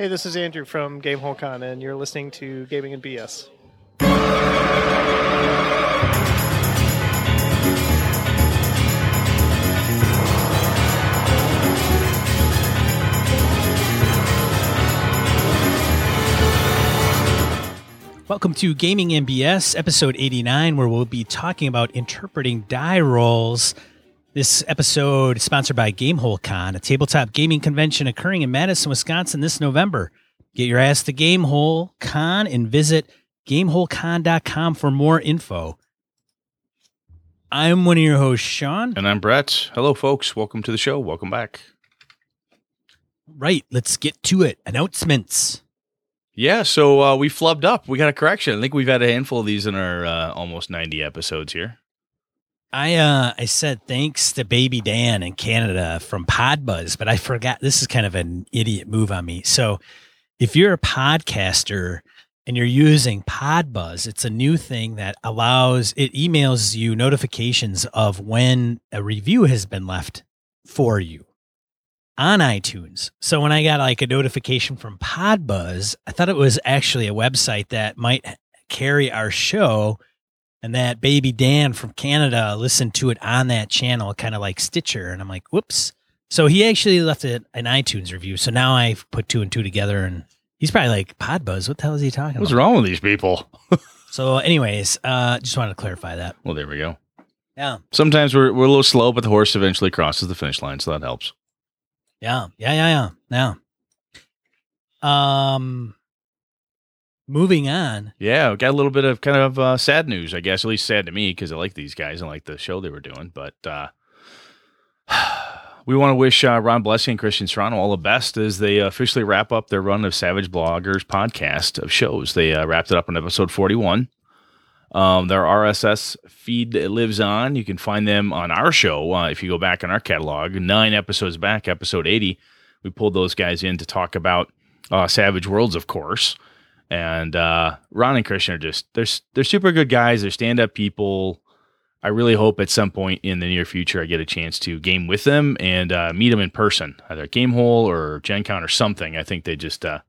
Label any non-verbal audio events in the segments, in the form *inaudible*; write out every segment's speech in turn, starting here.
Hey, this is Andrew from GameholeCon, and you're listening to Gaming and BS. Welcome to Gaming and BS, episode 89, where we'll be talking about interpreting die rolls. This episode is sponsored by GameholeCon, a tabletop gaming convention occurring in Madison, Wisconsin this November. Get your ass to GameholeCon and visit GameholeCon.com for more info. I'm one of your hosts, Sean. And I'm Brett. Hello, folks. Welcome to the show. Welcome back. Right, let's get to it. Announcements. Yeah, so uh, we flubbed up. We got a correction. I think we've had a handful of these in our uh, almost 90 episodes here. I uh I said thanks to Baby Dan in Canada from Podbuzz, but I forgot this is kind of an idiot move on me. So if you're a podcaster and you're using Podbuzz, it's a new thing that allows it emails you notifications of when a review has been left for you on iTunes. So when I got like a notification from Podbuzz, I thought it was actually a website that might carry our show and that baby Dan from Canada listened to it on that channel, kind of like Stitcher. And I'm like, whoops. So he actually left it an iTunes review. So now I've put two and two together and he's probably like, Podbuzz, what the hell is he talking What's about? wrong with these people? *laughs* So anyways, uh, just wanted to clarify that. well, there we go. Yeah. Sometimes we're, we're a little slow, but the horse eventually crosses the finish line, so that helps. Yeah. Yeah. Yeah. Yeah. Yeah. Um, moving on. Yeah, got a little bit of kind of uh, sad news, I guess. At least sad to me because I like these guys and like the show they were doing. But uh, *sighs* we want to wish uh, Ron Blessing and Christian Serrano all the best as they officially wrap up their run of Savage Bloggers podcast of shows. They uh, wrapped it up in episode 41. Um, their RSS feed lives on. You can find them on our show uh, if you go back in our catalog. Nine episodes back, episode 80, we pulled those guys in to talk about uh, Savage Worlds, of course. And uh, Ron and Christian are just they're they're super good guys. They're stand up people. I really hope at some point in the near future I get a chance to game with them and uh, meet them in person, either at Game Hole or Gen Con or something. I think they just uh,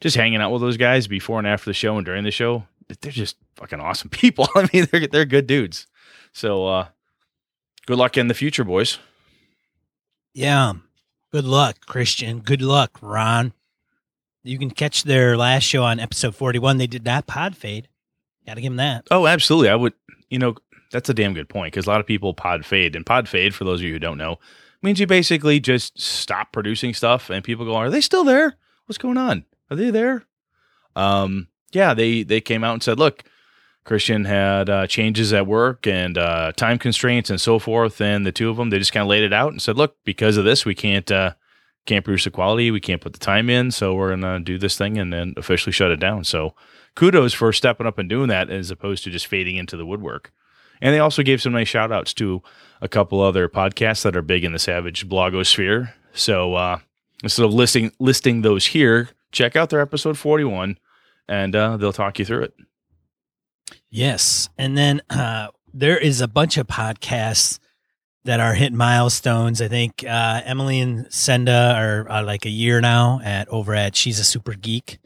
just hanging out with those guys before and after the show and during the show. They're just fucking awesome *laughs* people. I mean, they're they're good dudes. So uh, good luck in the future, boys. Yeah. Good luck, Christian. Good luck, Ron. You can catch their last show on episode 41. They did not pod fade. Got to give them that. Oh, absolutely. I would, you know, that's a damn good point because a lot of people pod fade. And pod fade, for those of you who don't know, means you basically just stop producing stuff and people go, Are they still there? What's going on? Are they there? Um, yeah, they, they came out and said, Look, Christian had uh, changes at work and uh, time constraints and so forth. And the two of them, they just kind of laid it out and said, Look, because of this, we can't. Uh, can't produce the quality. We can't put the time in. So we're going to do this thing and then officially shut it down. So kudos for stepping up and doing that as opposed to just fading into the woodwork. And they also gave some nice shout outs to a couple other podcasts that are big in the Savage blogosphere. So uh, instead of listing listing those here, check out their episode 41 and uh, they'll talk you through it. Yes. And then uh, there is a bunch of podcasts that are hitting milestones. I think uh, Emily and Senda are, are like a year now at over at She's a Super Geek.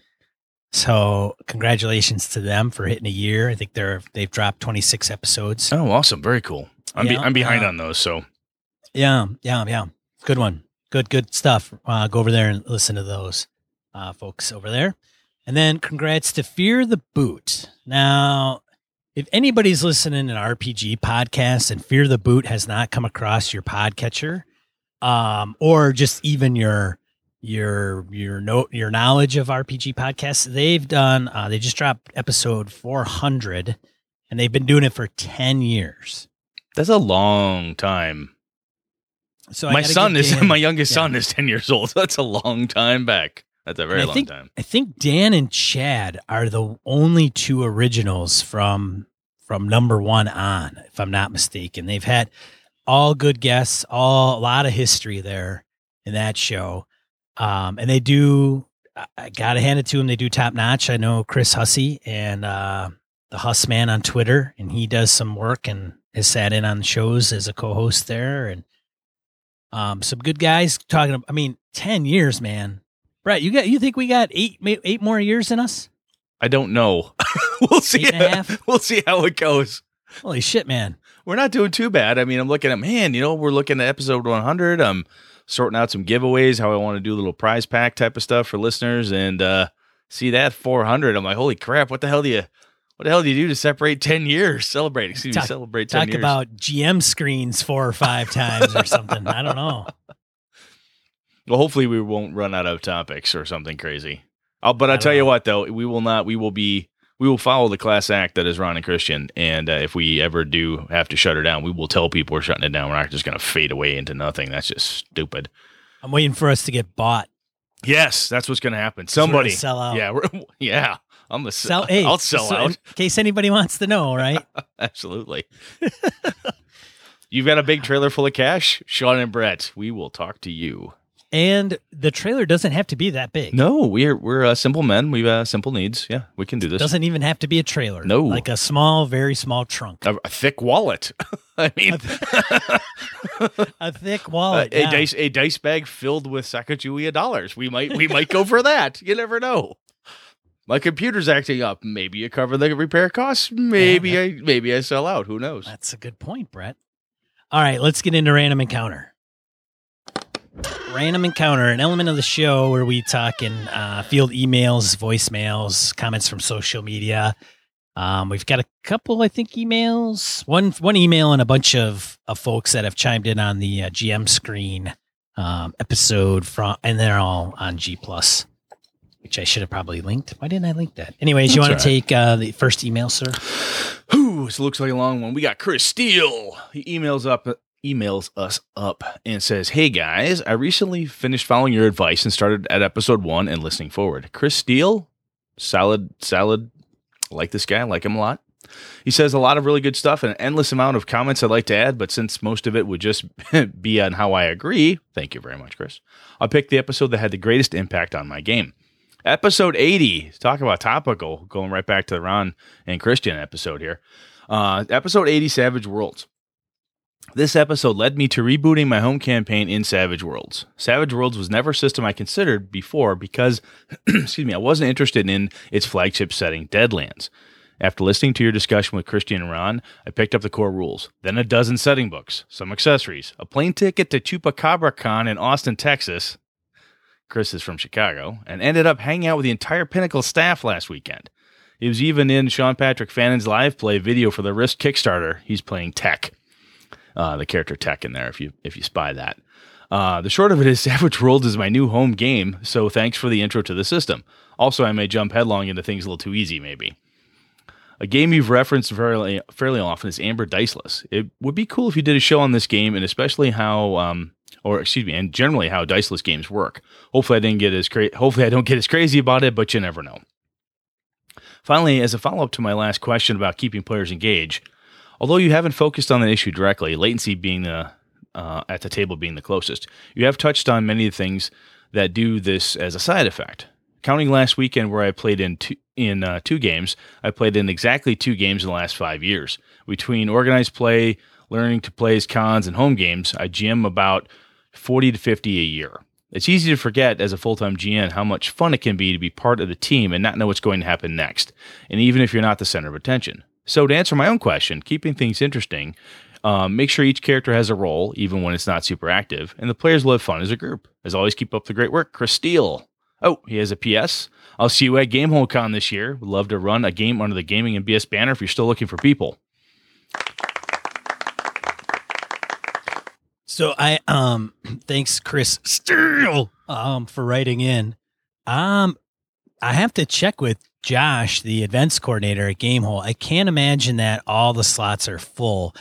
So congratulations to them for hitting a year. I think they're they've dropped 26 episodes. Oh, awesome. Very cool. I'm, be- I'm behind uh, on those. So Yeah, yeah, yeah. Good one. Good, good stuff. Uh, go over there and listen to those uh, folks over there. And then congrats to Fear the Boot. Now, if anybody's listening to an RPG podcast and Fear the Boot has not come across your podcatcher, um, or just even your your your note your knowledge of RPG podcasts, they've done uh, they just dropped episode 400 and they've been doing it for 10 years. that's a long time. So my son is Dan- *laughs* my youngest yeah. son is 10 years old. *laughs* That's a long time back. That's a very long think, time. I think Dan and Chad are the only two originals from from number one on, if I'm not mistaken. They've had all good guests, all a lot of history there in that show, um, and they do. I- I gotta hand it to them. They do top notch. I know Chris Hussey and uh, the Huss Man on Twitter, and he does some work and has sat in on shows as a co-host there, and um, some good guys talking. I mean, ten years, man Brett, you got you think we got eight eight more years in us? I don't know. *laughs* we'll see. Eight and a half? We'll see how it goes. Holy shit, man! We're not doing too bad. I mean, I'm looking at man. You know, we're looking at episode 100. I'm sorting out some giveaways, how I want to do a little prize pack type of stuff for listeners, and uh see that 400. I'm like, holy crap! What the hell do you? What the hell do you do to separate 10 years? Celebrate, excuse Talk- me, celebrate 10 Talk years. about GM screens four or five times or something. I don't know. Well, hopefully we won't run out of topics or something crazy. Oh, but I I'll tell you what, though, we will not. We will be. We will follow the class act that is Ron and Christian, and uh, if we ever do have to shut her down, we will tell people we're shutting it down. We're not just going to fade away into nothing. That's just stupid. I'm waiting for us to get bought. Yes, that's what's going to happen. Somebody sell out. Yeah, we're, *laughs* yeah. I'm the Sell. Hey, I'll sell so- out. in case anybody wants to know, right? *laughs* Absolutely. *laughs* You've got a big trailer full of cash, Sean and Brett. We will talk to you. And the trailer doesn't have to be that big. No, we're we're uh, simple men. We've uh, simple needs. Yeah, we can do this. doesn't even have to be a trailer. No. like a small, very small trunk, a, a thick wallet. *laughs* I mean, a *laughs* thick a, wallet. a yeah. dice a dice bag filled with Sacagawea dollars. We might we might go for that. You never know. My computer's acting up. Maybe you cover the repair costs. Maybe Yeah, I maybe I sell out. Who knows? That's a good point, Brett. All right, let's get into random encounter. Random encounter, an element of the show where we talk in uh, field emails, voicemails, comments from social media. Um, we've got a couple, I think, emails. One one email and a bunch of, of folks that have chimed in on the uh, GM screen um, episode from, and they're all on G plus, which I should have probably linked. Why didn't I link that? Anyways, you That's want to take uh, the first email, sir? Whew, this looks like a long one. We got Chris Steele. He emails up emails us up and says, Hey guys, I recently finished following your advice and started at episode one and listening forward. Chris Steele, solid, solid. Like this guy, like him a lot. He says a lot of really good stuff and an endless amount of comments I'd like to add, but since most of it would just *laughs* be on how I agree, thank you very much, Chris. I'll pick the episode that had the greatest impact on my game. Episode 80, talk about topical, going right back to the Ron and Christian episode here. Uh, episode 80, Savage Worlds. This episode led me to rebooting my home campaign in Savage Worlds. Savage Worlds was never a system I considered before because, *clears throat* excuse me, I wasn't interested in its flagship setting, Deadlands. After listening to your discussion with Christian and Ron, I picked up the core rules, then a dozen setting books, some accessories, a plane ticket to Chupacabra Con in Austin, Texas. Chris is from Chicago, and ended up hanging out with the entire Pinnacle staff last weekend. He was even in Sean Patrick Fannon's live play video for the Rifts Kickstarter. He's playing Tech, uh, the character Tech in there. If you if you spy that, uh, the short of it is *laughs* Savage Worlds is my new home game. So thanks for the intro to the system. Also, I may jump headlong into things a little too easy, maybe. A game you've referenced fairly fairly often is Amber Diceless. It would be cool if you did a show on this game, and especially how, um, or excuse me, and generally how diceless games work. Hopefully, I didn't get as cra- Hopefully, I don't get as crazy about it, but you never know. Finally, as a follow up to my last question about keeping players engaged, although you haven't focused on the issue directly, latency being the uh, at the table being the closest, you have touched on many of the things that do this as a side effect. Counting last weekend, where I played in two, in uh, two games, I played in exactly two games in the last five years. Between organized play, learning to play as cons, and home games, I GM about forty to fifty a year. It's easy to forget as a full time GM how much fun it can be to be part of the team and not know what's going to happen next, and even if you're not the center of attention. So, to answer my own question, keeping things interesting, um, make sure each character has a role, even when it's not super active, and the players will have fun as a group. As always, keep up the great work, Chris Steele. Oh, he has a PS. I'll see you at Gamehole Con this year. Would love to run a game under the Gaming and BS banner if you're still looking for people. So I um *clears throat* thanks Chris Steele um for writing in. Um I have to check with Josh, the events coordinator at Gamehole. I can't imagine that all the slots are full.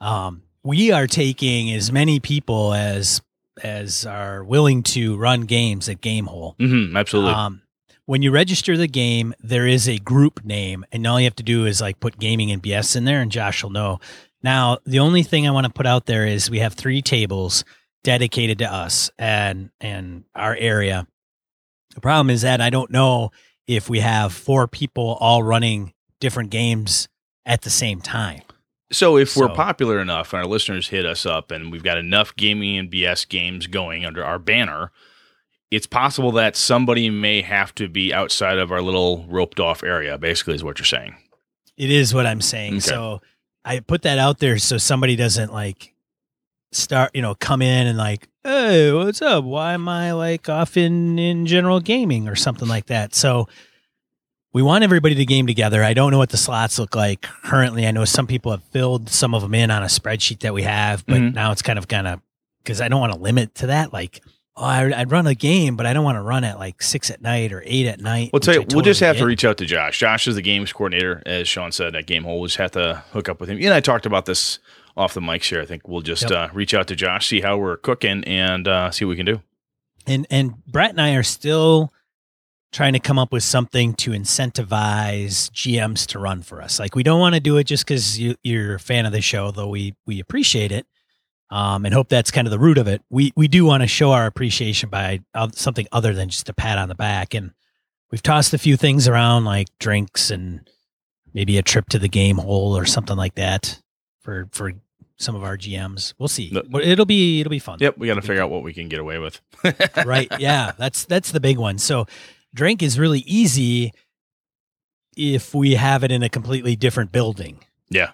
Um we are taking as many people as as are willing to run games at Gamehole. Mm-hmm, absolutely. Um, when you register the game, there is a group name, and all you have to do is like put gaming and BS in there, and Josh will know. Now, the only thing I want to put out there is we have three tables dedicated to us and and our area. The problem is that I don't know if we have four people all running different games at the same time. So if we're popular enough and our listeners hit us up and we've got enough gaming and BS games going under our banner, it's possible that somebody may have to be outside of our little roped off area. Basically, is what you're saying. It is what I'm saying. Okay. So I put that out there so somebody doesn't like start, you know, come in and like, hey, what's up? Why am I like off in in general gaming or something like that? So we want everybody to game together. I don't know what the slots look like currently. I know some people have filled some of them in on a spreadsheet that we have, but Mhm. now it's kind of kind of because I don't want to limit to that. Like, oh, I, I'd run a game, but I don't want to run at like six at night or eight at night. We'll tell you, I we'll just totally have to reach out to Josh. Josh is the games coordinator, as Sean said at Gamehole. We'll just have to hook up with him. You and I talked about this off the mic here. I think we'll just Yep. uh, reach out to Josh, see how we're cooking, and uh, see what we can do. and and Brett and I are still trying to come up with something to incentivize GMs to run for us. Like we don't want to do it just because you, you're a fan of the show, though we we appreciate it, um, and hope that's kind of the root of it. We we do want to show our appreciation by something other than just a pat on the back, and we've tossed a few things around like drinks and maybe a trip to the game hole or something like that for for some of our GMs. We'll see. No. But it'll be it'll be fun Yep, we got to figure out what we can get away with. *laughs* right yeah that's that's the big one so drink is really easy if we have it in a completely different building Yeah.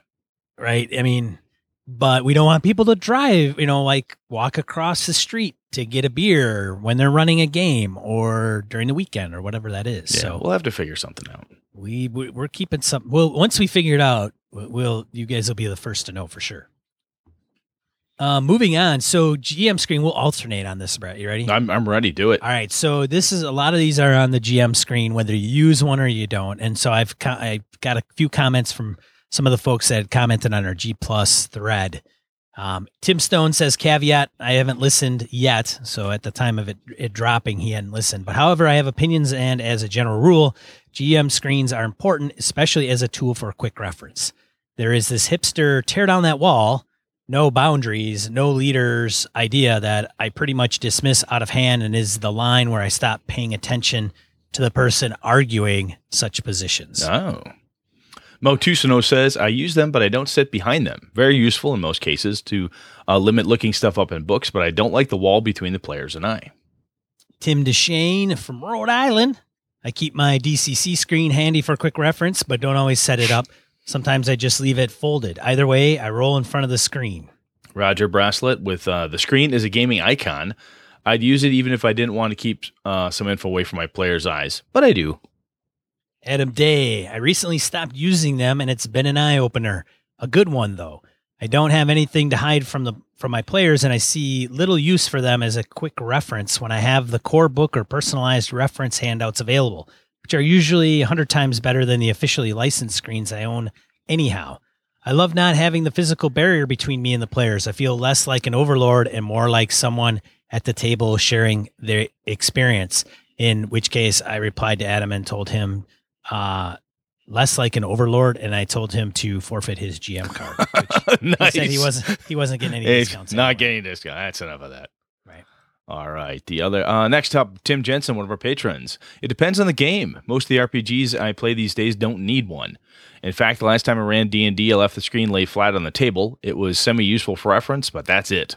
right i mean but we don't want people to drive you know like walk across the street to get a beer when they're running a game or during the weekend or whatever that is Yeah, so we'll have to figure something out. we we- we're keeping some well once we figure it out we'll- you guys will be the first to know for sure uh, moving on so gm screen will alternate on this brett you ready I'm I'm ready. Do it. all right, so this is a lot of these are on the GM screen, whether you use one or you don't. And so I've co- I got a few comments from some of the folks that commented on our G Plus thread. Um, Tim Stone says caveat: I haven't listened yet, so at the time of it, it dropping, he hadn't listened. But however, I have opinions, and as a general rule, GM screens are important, especially as a tool for quick reference. There is this hipster tear down that wall no boundaries, no leaders idea that I pretty much dismiss out of hand and is the line where I stop paying attention to the person arguing such positions. Oh. Mo Tusino says, I use them, but I don't sit behind them. Very useful in most cases to uh, limit looking stuff up in books, but I don't like the wall between the players and I. Tim DeShane from Rhode Island. I keep my DCC screen handy for quick reference, but don't always set it up. Sometimes I just leave it folded. Either way, I roll in front of the screen. Roger Bracelet with uh, the screen is a gaming icon. I'd use it even if I didn't want to keep uh, some info away from my players' eyes, but I do. Adam Day. I recently stopped using them and it's been an eye opener. A good one though. I don't have anything to hide from the from my players and I see little use for them as a quick reference when I have the core book or personalized reference handouts available, which are usually 100 times better than the officially licensed screens I own anyhow. I love not having the physical barrier between me and the players. I feel less like an overlord and more like someone at the table sharing their experience. In which case, I replied to Adam and told him uh, less like an overlord, and I told him to forfeit his GM card. Which nice. *laughs* He said he wasn't he wasn't getting any Hey, discounts. not anymore. getting a discount. That's enough of that. Right. All right. The other uh, next up, Tim Jensen, one of our patrons. It depends on the game. Most of the RPGs I play these days don't need one. In fact, the last time I ran D and D, I left the screen lay flat on the table. It was semi useful for reference, but that's it.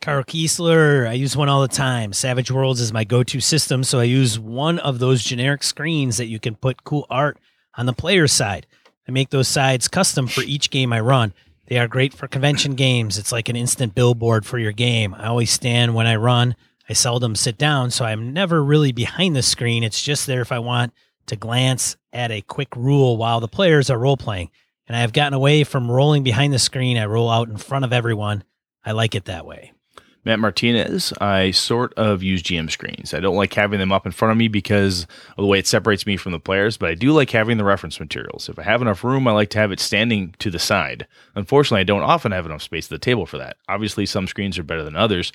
Carl Kiesler, I use one all the time. Savage Worlds is my go-to system, so I use one of those generic screens that you can put cool art on the player's side. I make those sides custom for each game I run. They are great for convention games. It's like an instant billboard for your game. I always stand when I run. I seldom sit down, so I'm never really behind the screen. It's just there if I want to glance at a quick rule while the players are role playing. And I have gotten away from rolling behind the screen. I roll out in front of everyone. I like it that way. Matt Martinez, I sort of use GM screens. I don't like having them up in front of me because of the way it separates me from the players, but I do like having the reference materials. If I have enough room, I like to have it standing to the side. Unfortunately, I don't often have enough space at the table for that. Obviously, some screens are better than others.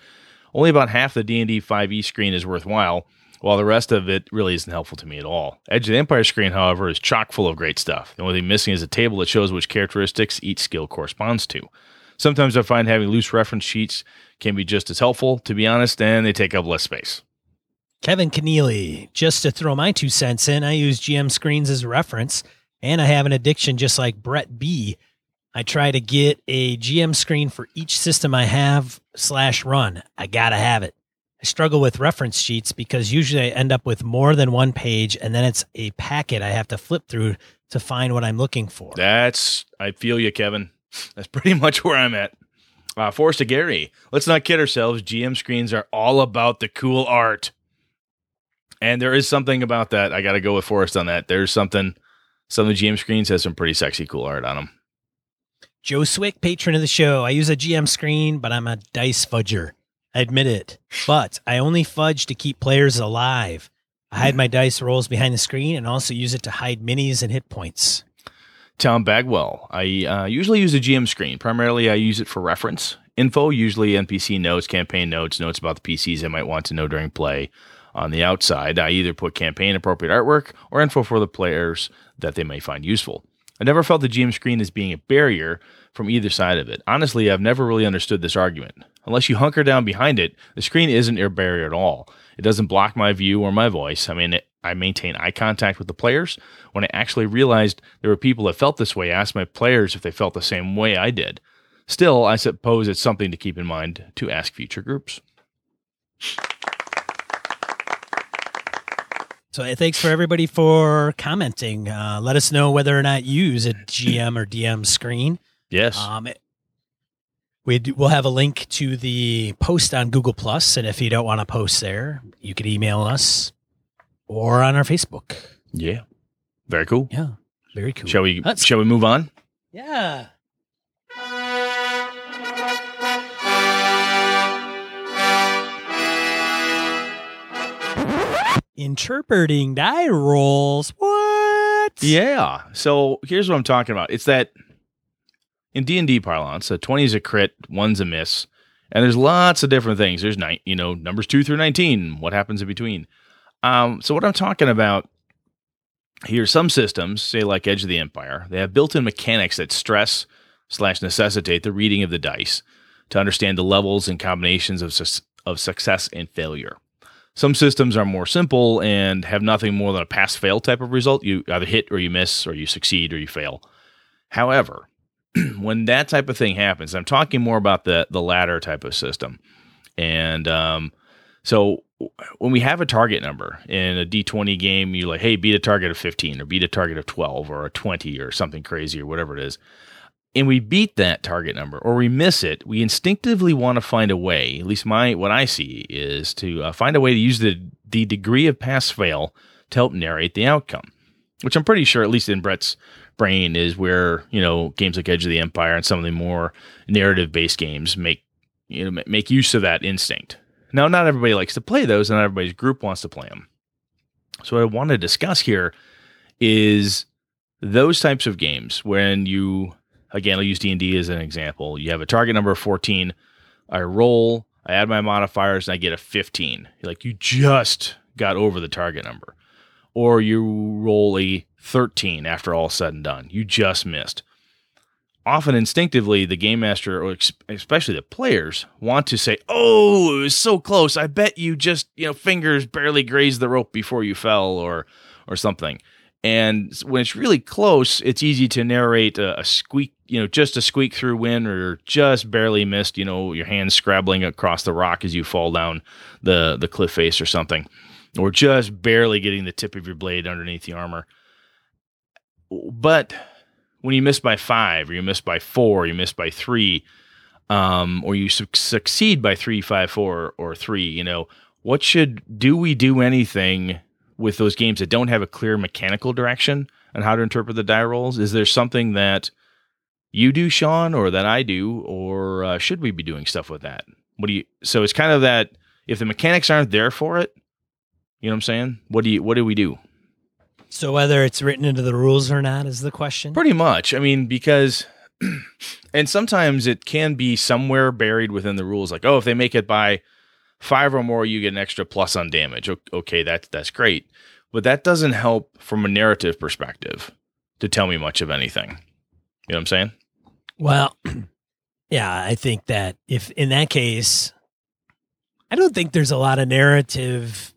Only about half the D&D 5e screen is worthwhile, while the rest of it really isn't helpful to me at all. Edge of the Empire screen, however, is chock full of great stuff. The only thing missing is a table that shows which characteristics each skill corresponds to. Sometimes I find having loose reference sheets can be just as helpful, to be honest, and they take up less space. Kevin Keneally, just to throw my two cents in, I use GM screens as a reference, and I have an addiction just like Brett B. I try to get a GM screen for each system I have slash run. I gotta have it. I struggle with reference sheets because usually I end up with more than one page and then it's a packet I have to flip through to find what I'm looking for. That's I feel you, Kevin. That's pretty *laughs* much where I'm at. Uh, Forrest Gary. Let's not kid ourselves. GM screens are all about the cool art, and there is something about that. I got to go with Forrest on that. There's something. Some of the GM screens has some pretty sexy, cool art on them. Joe Swick, patron of the show. I use a GM screen, but I'm a dice fudger. I admit it. But I only fudge to keep players alive. I hide my dice rolls behind the screen and also use it to hide minis and hit points. Tom Bagwell. I uh, usually use a GM screen. Primarily, I use it for reference info, usually NPC notes, campaign notes, notes about the PCs I might want to know during play. On the outside, I either put campaign appropriate artwork or info for the players that they may find useful. I never felt the GM screen as being a barrier from either side of it. Honestly, I've never really understood this argument. Unless you hunker down behind it, the screen isn't your barrier at all. It doesn't block my view or my voice. I mean, it, I maintain eye contact with the players. When I actually realized there were people that felt this way, I asked my players if they felt the same way I did. Still, I suppose it's something to keep in mind to ask future groups. So thanks for everybody for commenting. Uh, let us know whether or not you use a GM or DM screen. Yes. Um, it, we do, we'll have a link to the post on Google Plus, and if you don't want to post there, you can email us or on our Facebook. yeah. Very cool. Yeah, very cool. Shall we Let's- shall we move on? Yeah. Interpreting die rolls. What? Yeah. So here's what I'm talking about. It's that in D and D parlance, a twenty is a crit, one's a miss, and there's lots of different things. There's nine, you know, numbers two through nineteen. What happens in between? Um, so what I'm talking about here, some systems, say like Edge of the Empire, they have built-in mechanics that stress slash necessitate the reading of the dice to understand the levels and combinations of sus- of success and failure. Some systems are more simple and have nothing more than a pass fail type of result. You either hit or you miss, or you succeed or you fail. However, *clears throat* when that type of thing happens, I'm talking more about the the latter type of system. And um, so when we have a target number in a D20 game, you're like, hey, beat a target of 15 or beat a target of 12 or a 20 or something crazy or whatever it is. And we beat that target number or we miss it, we instinctively want to find a way, at least my what I see is to uh, find a way to use the the degree of pass fail to help narrate the outcome, which I'm pretty sure, at least in Brett's brain, is where you know games like Edge of the Empire and some of the more narrative based games make you know make use of that instinct. Now, not everybody likes to play those, and not everybody's group wants to play them. So, what I want to discuss here is those types of games when you, again, I'll use D and D as an example. You have a target number of fourteen. I roll, I add my modifiers, and I get a fifteen. Like you just got over the target number, or you roll a thirteen after all said and done. You just missed often instinctively the game master or especially the players want to say oh it was so close. I bet you just you know fingers barely grazed the rope before you fell or or something. And when it's really close it's easy to narrate a, a squeak you know just a squeak through win or just barely missed you know your hands scrabbling across the rock as you fall down the the cliff face or something or just barely getting the tip of your blade underneath the armor. But when you miss by five, or you miss by four, or you miss by three, um, or you su- succeed by three, five, four, or three, you know, what should do we do anything with those games that don't have a clear mechanical direction on how to interpret the die rolls? Is there something that you do, Sean, or that I do, or uh, should we be doing stuff with that? What do you? So it's kind of that if the mechanics aren't there for it, you know what I'm saying? What do you? What do we do? So whether it's written into the rules or not is the question. Pretty much. I mean, because, *clears throat* and sometimes it can be somewhere buried within the rules. Like, oh, if they make it by five or more, you get an extra plus on damage. Okay, that's that's great, but that doesn't help from a narrative perspective to tell me much of anything. You know what I'm saying? Well, *clears throat* yeah, I think that if in that case, I don't think there's a lot of narrative.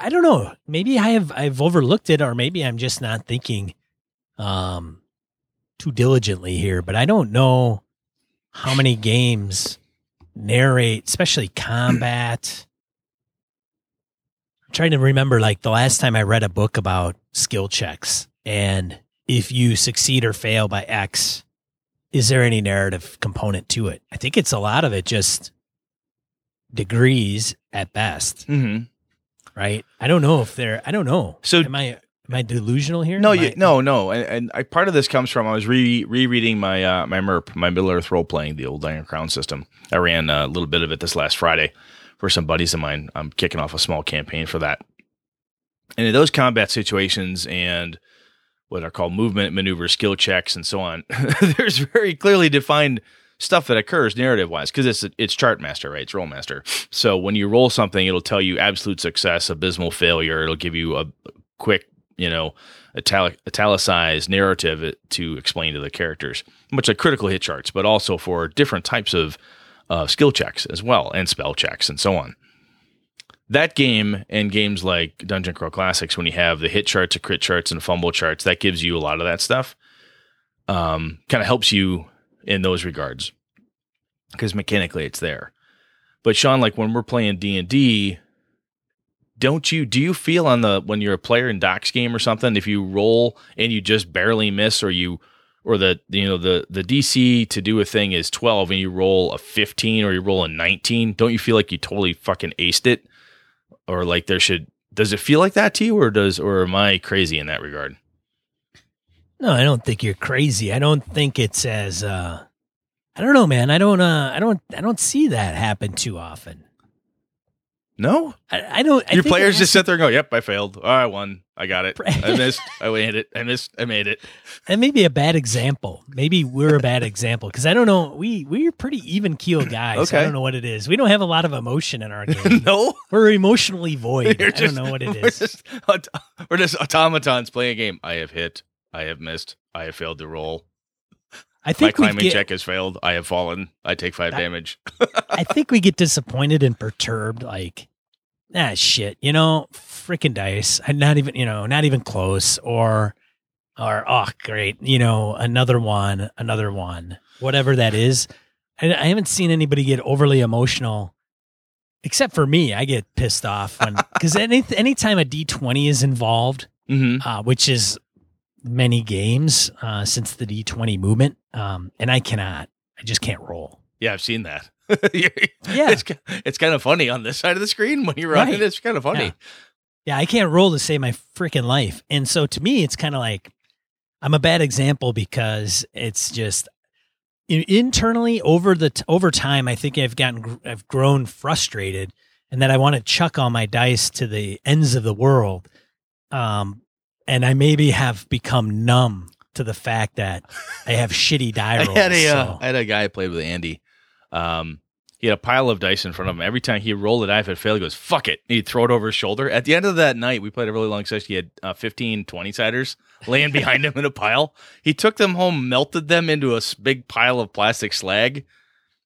I don't know. Maybe I have I've overlooked it, or maybe I'm just not thinking um, too diligently here. But I don't know how many games narrate, especially combat. I'm trying to remember like the last time I read a book about skill checks and if you succeed or fail by X, is there any narrative component to it? I think it's a lot of it just degrees at best, Mm-hmm. Right? I don't know if they're I don't know. So- am I am I delusional here? No, Am you, I- no, no, and, and I, part of this comes from I was re rereading my uh, my MERP, my Middle Earth role playing, the old Iron Crown system. I ran a little bit of it this last Friday for some buddies of mine. I'm kicking off a small campaign for that. And in those combat situations and what are called movement, maneuver, skill checks, and so on, *laughs* there's very clearly defined stuff that occurs narrative wise because it's it's chart master, right? It's Rolemaster. So when you roll something, it'll tell you absolute success, abysmal failure. It'll give you a quick, you know, italic, italicized narrative to explain to the characters, much like critical hit charts, but also for different types of uh, skill checks as well and spell checks and so on. That game and games like Dungeon Crawl Classics, when you have the hit charts, the crit charts, and fumble charts, that gives you a lot of that stuff. Um, kind of helps you in those regards because mechanically it's there. But Sean, like when we're playing D and D, don't you do you feel on the when you're a player in Doc's game or something, if you roll and you just barely miss or you or the you know the the DC to do a thing is 12 and you roll a 15 or you roll a 19, don't you feel like you totally fucking aced it? Or like there should does it feel like that to you or does or am I crazy in that regard? No, I don't think you're crazy. I don't think it's as uh I don't know, man. I don't uh I don't I don't see that happen too often. No? I, I don't I Your think players just sit there and go, "Yep, I failed. Oh, I won. I got it. I missed. I made it. I missed. I made it." *laughs* That may be a bad example. Maybe we're a bad example because I don't know. We we're pretty even keel guys. Okay. I don't know what it is. We don't have a lot of emotion in our *laughs* game. no, We're emotionally void. *laughs* You're I don't know what it we're is. Just, we're just automatons playing a game. I have hit. I have missed. I have failed to roll. I think my climbing get, check has failed. I have fallen. I take five damage. *laughs* I think we get disappointed and perturbed. Like, ah, shit. You know, freaking dice. I'm not even. You know, not even close. Or, or oh, great. You know, another one, another one, whatever that is. I, I haven't seen anybody get overly emotional, except for me. I get pissed off when because *laughs* any anytime a D twenty is involved, Mm-hmm. uh, which is many games uh, since the D twenty movement, um, and I cannot. I just can't roll. Yeah, I've seen that. *laughs* Yeah. it's it's kind of funny on this side of the screen when you're running. Right. It's kind of funny. Yeah. Yeah, I can't roll to save my freaking life. And so to me, it's kind of like I'm a bad example because it's just in- internally over the t- over time. I think I've gotten I've grown frustrated, and that I want to chuck all my dice to the ends of the world. Um, and I maybe have become numb to the fact that I have *laughs* shitty die I had a uh, I had a guy I played with Andy. Um, he had a pile of dice in front of him. Every time he rolled a die, if it failed, he goes, fuck it. And he'd throw it over his shoulder. At the end of that night, we played a really long session. He had uh, 15 20 siders laying behind him in a pile. He took them home, melted them into a big pile of plastic slag.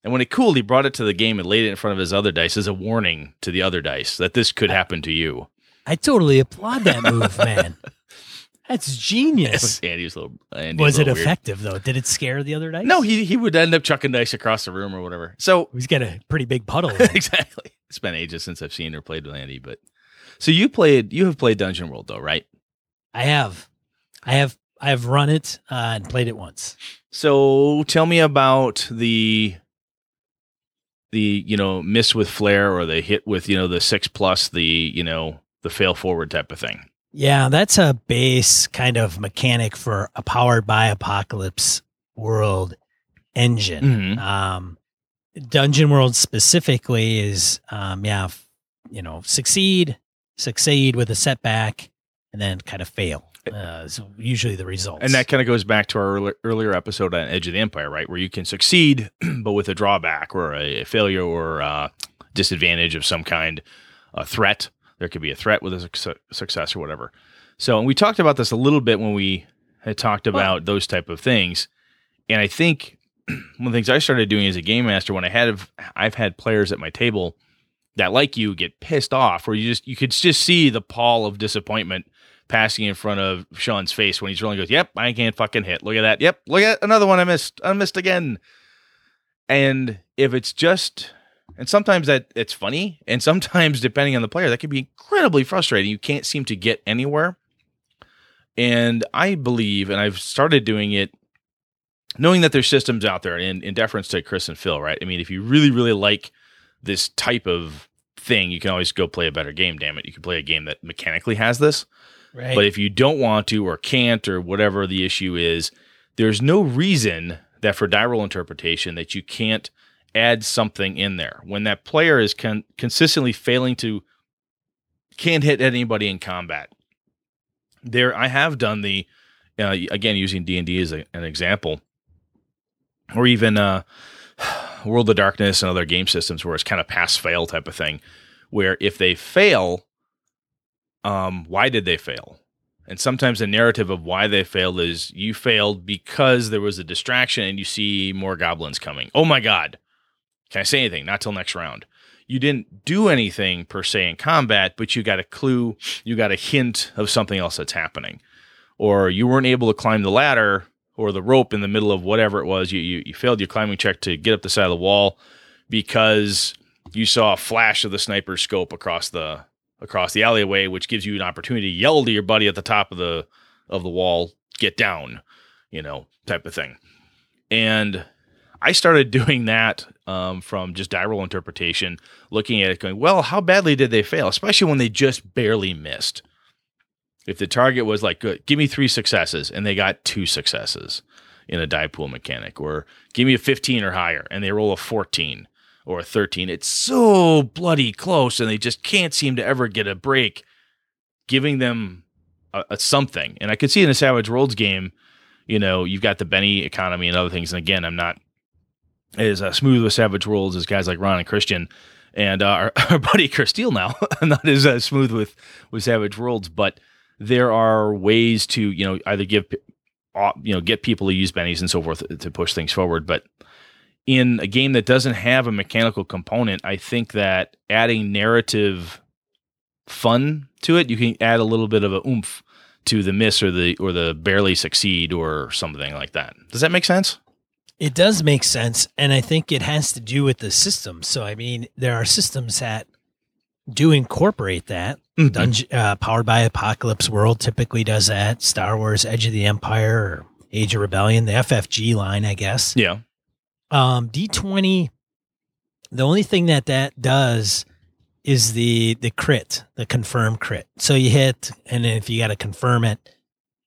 And when it cooled, he brought it to the game and laid it in front of his other dice as a warning to the other dice that this could happen to you. I totally applaud that move, man. *laughs* That's genius. Andy's little. Andy's Was a it weird. effective though? Did it scare the other dice? No, he he would end up chucking dice across the room or whatever. So He's got a pretty big puddle. *laughs* exactly. It's been ages since I've seen or played with Andy, but so you played you have played Dungeon World though, right? I have, I have, I have run it uh, and played it once. So tell me about the the you know miss with flair or the hit with you know the six plus the you know the fail forward type of thing. Yeah, that's a base kind of mechanic for a powered by apocalypse world engine. Mhm. Um, Dungeon World specifically is, um, yeah, f- you know, succeed, succeed with a setback, and then kind of fail. Uh, so usually the results. And that kind of goes back to our earli- earlier episode on Edge of the Empire, right? Where you can succeed, *clears throat* but with a drawback or a failure or uh disadvantage of some kind, a threat. There could be a threat with a suc- success or whatever. So, and we talked about this a little bit when we had talked about those type of things. And I think *clears throat* one of the things I started doing as a game master when I had I've had players at my table that like you get pissed off, where you just you could just see the pall of disappointment passing in front of Sean's face when he's rolling. Goes, "Yep, I can't fucking hit. Look at that. Yep, look at another one I missed. I missed again." And if it's just And sometimes that it's funny, and sometimes depending on the player, that can be incredibly frustrating. You can't seem to get anywhere. And I believe, and I've started doing it, knowing that there's systems out there, in, in deference to Chris and Phil, right? I mean, if you really, really like this type of thing, you can always go play a better game. Damn it, you can play a game that mechanically has this. Right. But if you don't want to or can't or whatever the issue is, there's no reason that for die roll interpretation that you can't add something in there. When that player is con- consistently failing to can't hit anybody in combat. There I have done the uh, again using D&D as a, an example or even uh, *sighs* World of Darkness and other game systems where it's kind of pass fail type of thing where if they fail um, why did they fail? And sometimes the narrative of why they failed is you failed because there was a distraction and you see more goblins coming. Oh my God. Can I say anything? Not till next round. You didn't do anything per se in combat, but you got a clue, you got a hint of something else that's happening. Or you weren't able to climb the ladder or the rope in the middle of whatever it was. You, you, you failed your climbing check to get up the side of the wall because you saw a flash of the sniper's scope across the across the alleyway, which gives you an opportunity to yell to your buddy at the top of the of the wall, "Get down," you know, type of thing. And I started *laughs* doing that um, from just die roll interpretation, looking at it, going, "Well, how badly did they fail?" Especially when they just barely missed. If the target was like, "Good, give me three successes," and they got two successes in a die pool mechanic, or give me a 15 or higher, and they roll a 14 or a 13. It's so bloody close, and they just can't seem to ever get a break, giving them a, a something. And I could see in a Savage Worlds game, you know, you've got the Benny economy and other things. And again, I'm not as uh, smooth with Savage Worlds is guys like Ron and Christian. And uh, our, *laughs* our buddy Chris Steele now, *laughs* not as uh, smooth with, with Savage Worlds, but there are ways to, you know, either give, uh, you know, get people to use bennies and so forth to push things forward. But in a game that doesn't have a mechanical component, I think that adding narrative fun to it, you can add a little bit of a oomph to the miss or the or the barely succeed or something like that. Does that make sense? It does make sense, and I think it has to do with the system. So, I mean, there are systems that do incorporate that. Mm-hmm. Dungeon, uh, powered by Apocalypse World typically does that. Star Wars: Edge of the Empire or Age of Rebellion, the FFG line, I guess. Yeah. Um, D20, the only thing that that does is the the crit, the confirm crit. So you hit, and then if you got to confirm it,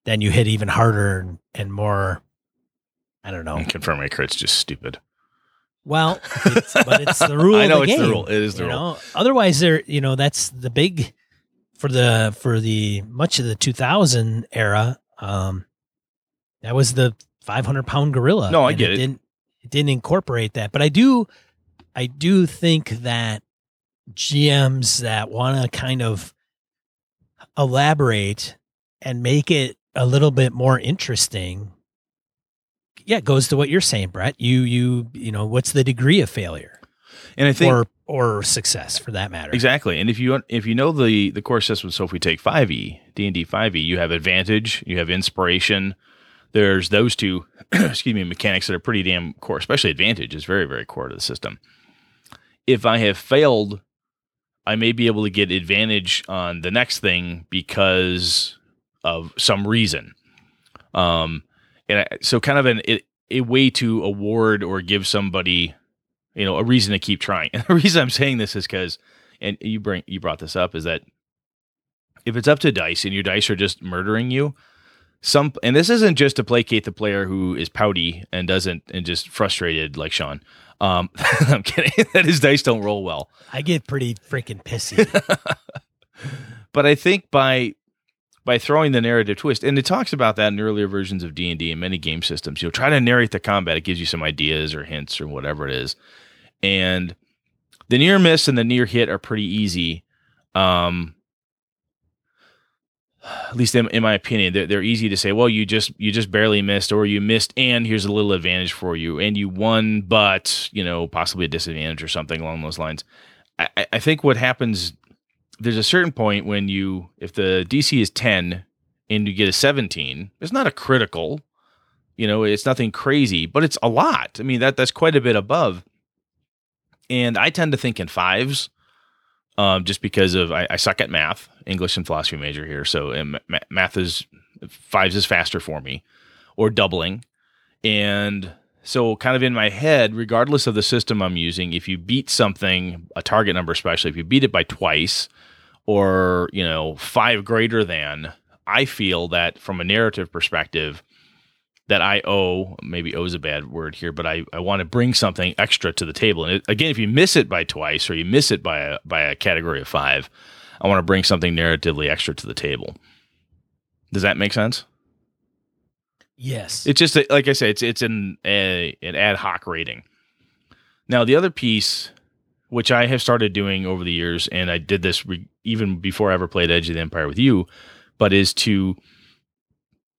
then you hit even harder and, and more. I don't know. And confirming a crit's just stupid. Well, it's, but it's the *laughs* rule. I know the it's the rule. It is the rule. know? Otherwise, there, you know, that's the big for the for the much of the 2000 era. Um, that was the 500 pound gorilla. No, I get it. Didn't it didn't incorporate that, but I do, I do think that GMs that want to kind of elaborate and make it a little bit more interesting yeah, it goes to what you're saying, Brett. You you you know, what's the degree of failure And I think or or success for that matter? Exactly. And if you if you know the the core system, so if we take 5e, D&D 5e, you have advantage, you have inspiration. There's those two, *clears throat* excuse me, mechanics that are pretty damn core, especially advantage is very very core to the system. If I have failed, I may be able to get advantage on the next thing because of some reason. Um and I, so kind of an it, a way to award or give somebody you know a reason to keep trying. *laughs* And the reason i'm saying this is because and you bring you brought this up is that if it's up to dice and your dice are just murdering you some and this isn't just to placate the player who is pouty and doesn't and just frustrated like sean. Um *laughs* i'm kidding. *laughs* That his dice don't roll well. I get pretty freaking pissy. but I think by by throwing the narrative twist, and it talks about that in earlier versions of D and D and many game systems. You'll try to narrate the combat; it gives you some ideas or hints or whatever it is. And the near miss and the near hit are pretty easy. Um, at least in, in my opinion, they're, they're easy to say. Well, you just you just barely missed, or you missed, and here's a little advantage for you, and you won, but you know possibly a disadvantage or something along those lines. I- I think what happens there's a certain point when you if the DC is 10 and you get a 17, it's not a critical. You know, it's nothing crazy, but it's a lot. I mean, that that's quite a bit above. And I tend to think in fives, um, just because of I, I suck at math, English and philosophy major here. So ma- math is fives is faster for me, or doubling. And so, kind of in my head, regardless of the system I'm using, if you beat something, a target number especially, if you beat it by twice, or you know five greater than, I feel that from a narrative perspective, that I owe, maybe owe is a bad word here, but I, I want to bring something extra to the table. And it, again, if you miss it by twice or you miss it by a, by a category of five, I want to bring something narratively extra to the table. Does that make sense? Yes. It's just, a, like I said, it's, it's an, a, an ad hoc rating. Now, the other piece, which I have started doing over the years, and I did this re- even before I ever played Edge of the Empire with you, but is to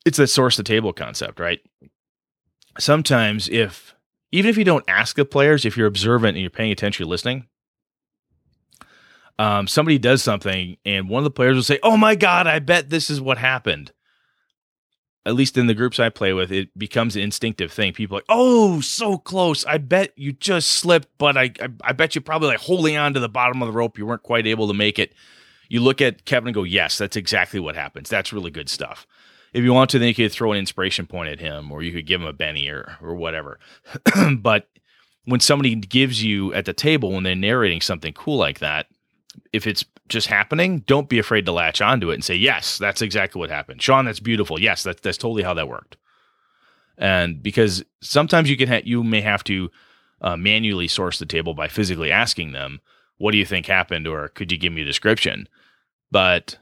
it's the source the table concept, right? Sometimes if even if you don't ask the players, if you're observant and you're paying attention, you're listening, um, somebody does something and one of the players will say, "Oh my god, I bet this is what happened." At least in the groups I play with, it becomes an instinctive thing. People are like, "Oh, so close! I bet you just slipped, but I, I, I bet you probably like holding on to the bottom of the rope. You weren't quite able to make it." You look at Kevin and go, "Yes, that's exactly what happens. That's really good stuff." if you want to, then you could throw an inspiration point at him, or you could give him a Benny or or whatever. *clears throat* but when somebody gives you at the table when they're narrating something cool like that, if it's just happening, don't be afraid to latch onto it and say, "Yes, that's exactly what happened." Sean, that's beautiful. Yes, that's that's totally how that worked. And because sometimes you can ha- you may have to uh, manually source the table by physically asking them, "What do you think happened?" or "Could you give me a description?" But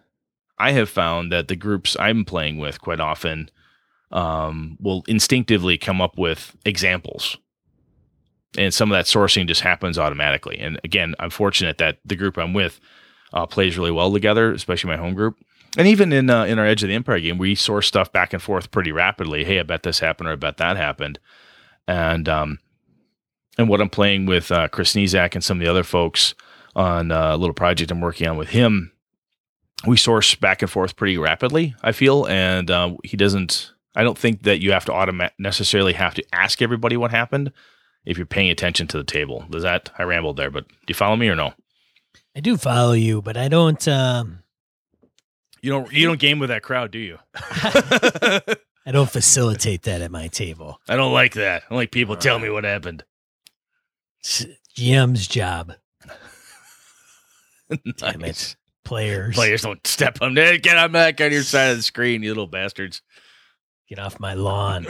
I have found that the groups I'm playing with quite often um, will instinctively come up with examples. And some of that sourcing just happens automatically. And again, I'm fortunate that the group I'm with uh, plays really well together, especially my home group. And even in uh, in our Edge of the Empire game, we source stuff back and forth pretty rapidly. Hey, I bet this happened, or I bet that happened. And um, and what I'm playing with uh, Chris Nizak and some of the other folks on uh, a little project I'm working on with him we source back and forth pretty rapidly. I feel, and uh, he doesn't. I don't think that you have to automa- necessarily have to ask everybody what happened if you're paying attention to the table. Does that? I rambled there, but do you follow me or no? I do follow you, but I don't. Um, you don't. You don't game with that crowd, do you? *laughs* I don't facilitate that at my table. *laughs* I don't like that. I don't like people tell me what happened. It's GM's job. nice. *laughs* Damn it. Players. Players don't step on there. Get on back on your side of the screen, you little bastards. Get off my lawn.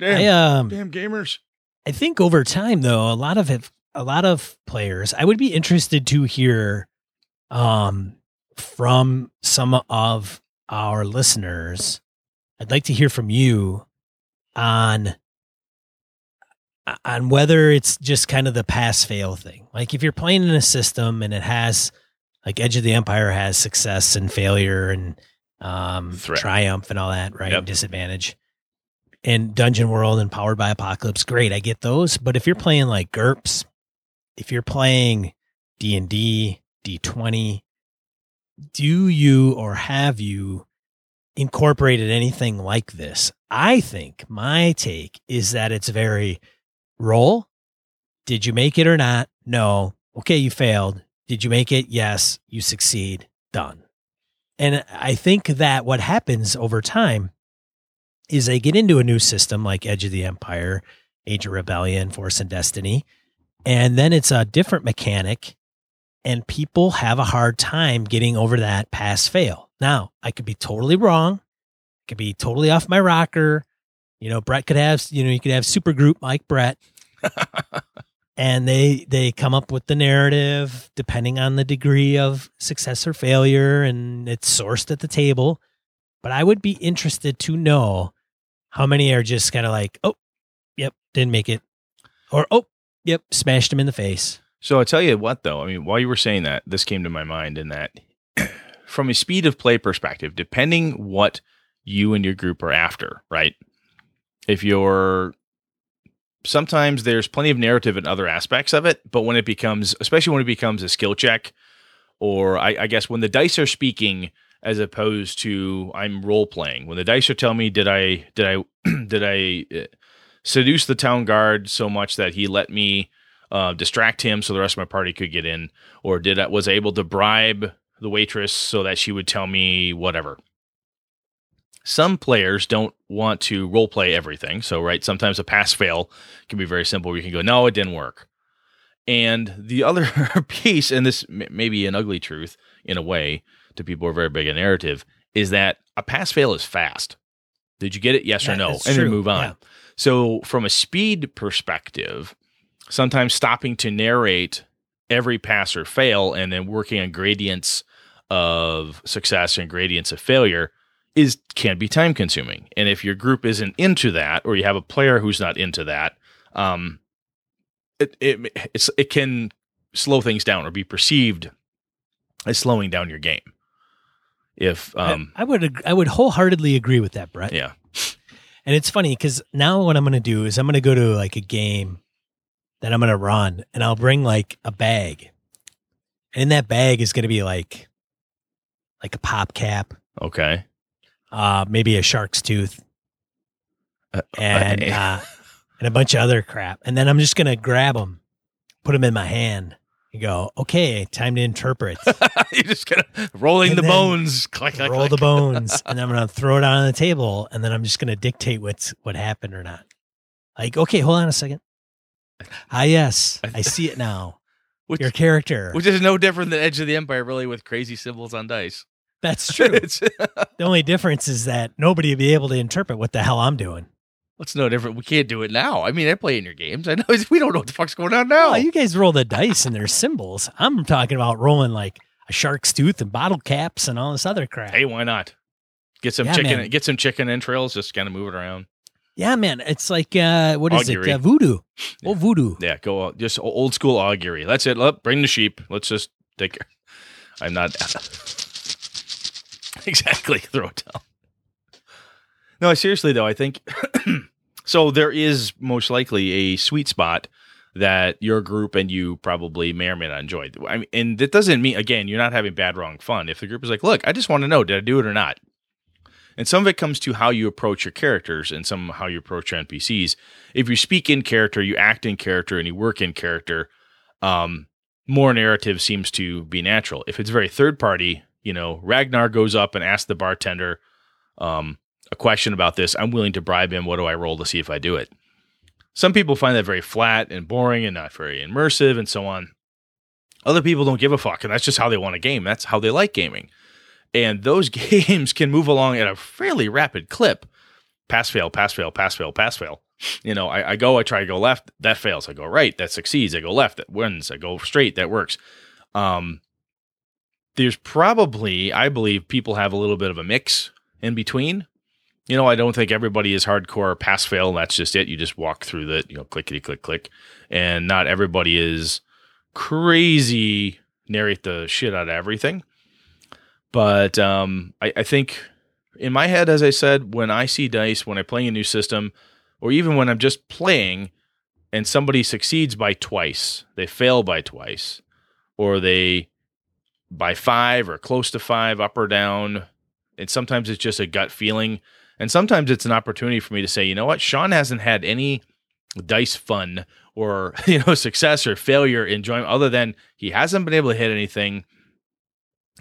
Damn, I um damn gamers. I think over time though, a lot of it, a lot of players, I would be interested to hear um from some of our listeners. I'd like to hear from you on on whether it's just kind of the pass fail thing. Like if you're playing in a system and it has like Edge of the Empire has success and failure and um, triumph and all that, right? Yep. Disadvantage. And Dungeon World and Powered by Apocalypse, great, I get those. But if you're playing like GURPS, if you're playing D and D, D twenty, do you or have you incorporated anything like this? I think my take is that it's very roll. Did you make it or not? No. Okay, you failed. Did you make it? Yes. You succeed. Done. And I think that what happens over time is they get into a new system like Edge of the Empire, Age of Rebellion, Force and Destiny, and then it's a different mechanic, and people have a hard time getting over that pass fail. Now, I could be totally wrong, I could be totally off my rocker. You know, Brett could have, you know, you could have super group like Brett, *laughs* and they they come up with the narrative depending on the degree of success or failure and it's sourced at the table but i would be interested to know how many are just kind of like oh yep didn't make it or oh yep smashed him in the face So I tell you what, though, I mean, while you were saying that, this came to my mind in that *clears throat* from a speed of play perspective, depending what you and your group are after, right? If you're sometimes there's plenty of narrative in other aspects of it, but when it becomes, especially when it becomes a skill check, or I, I guess when the dice are speaking as opposed to I'm role playing, when the dice telling me, did I did I *clears throat* did I uh, seduce the town guard so much that he let me uh, distract him so the rest of my party could get in, or did I was able to bribe the waitress so that she would tell me whatever. Some players don't want to role play everything. So, right, sometimes a pass fail can be very simple where you can go, no, it didn't work. And the other *laughs* piece, and this may be an ugly truth in a way to people who are very big in narrative, is that a pass fail is fast. Did you get it? Yes Yeah, or no? And then move on. Yeah. So, from a speed perspective, sometimes stopping to narrate every pass or fail and then working on gradients of success and gradients of failure is can be time consuming. And if your group isn't into that, or you have a player who's not into that, um, it it it's, it can slow things down or be perceived as slowing down your game. If um, I, I would ag- I would wholeheartedly agree with that, Brett. yeah, And it's funny because now what I'm going to do is I'm going to go to like a game that I'm going to run and I'll bring like a bag. And in that bag is going to be like, like a pop cap, okay, uh, maybe a shark's tooth Uh, and, uh, uh, and a bunch of other crap. And then I'm just going to grab them, put them in my hand and go, okay, time to interpret. *laughs* you're just gonna rolling And the bones, click, click, roll click. the *laughs* bones, and I'm gonna throw it on the table, and then I'm just gonna dictate what's what happened or not. Like, okay, hold on a second. *laughs* Ah, yes, I see it now. Which- Your character. which is no different than Edge of the Empire, really, with crazy symbols on dice. That's true. the only difference is that nobody will be able to interpret what the hell I'm doing. It's no different. We can't do it now. I mean, I play in your games. I know *laughs* we don't know what the fuck's going on now. Oh, you guys roll the dice and there's symbols. I'm talking about rolling like a shark's tooth and bottle caps and all this other crap. hey, why not? Get some Yeah, chicken. man. Get some chicken entrails. Just kind of move it around. Yeah, man. It's like uh what is Augury. it? Uh, voodoo. Oh, voodoo. Yeah, go uh, just old school augury. That's it. Let bring the sheep. Let's just take. I'm not *laughs* exactly throw it down. No, seriously though, I think *clears throat* so. There is most likely a sweet spot that your group and you probably may or may not enjoy. I mean, and that doesn't mean again you're not having bad, wrong fun. If the group is like, look, I just want to know, did I do it or not? And some of it comes to how you approach your characters and some how you approach your NPCs. If you speak in character, you act in character, and you work in character, um, more narrative seems to be natural. If it's very third party, you know, Ragnar goes up and asks the bartender um, a question about this. I'm willing to bribe him. What do I roll to see if I do it? Some people find that very flat and boring and not very immersive and so on. Other people don't give a fuck, and that's just how they want a game. That's how they like gaming. And those *laughs* games can move along at a fairly rapid clip. Pass fail, pass fail, pass fail, pass fail. You know, I, I go, I try to go left, that fails. I go right, that succeeds. I go left, that wins. I go straight, that works. Um, there's probably, I believe, people have a little bit of a mix in between. You know, I don't think everybody is hardcore pass fail. That's just it. You just walk through the, you know, clickety click click, and not everybody is crazy narrate the shit out of everything. But um, I, I think in my head, as I said, when I see dice, when I'm playing a new system, or even when I'm just playing and somebody succeeds by twice, they fail by twice, or they by five or close to five, up or down. And sometimes it's just a gut feeling. And sometimes it's an opportunity for me to say, you know what, Sean hasn't had any dice fun or *laughs* you know success or failure enjoyment other than he hasn't been able to hit anything.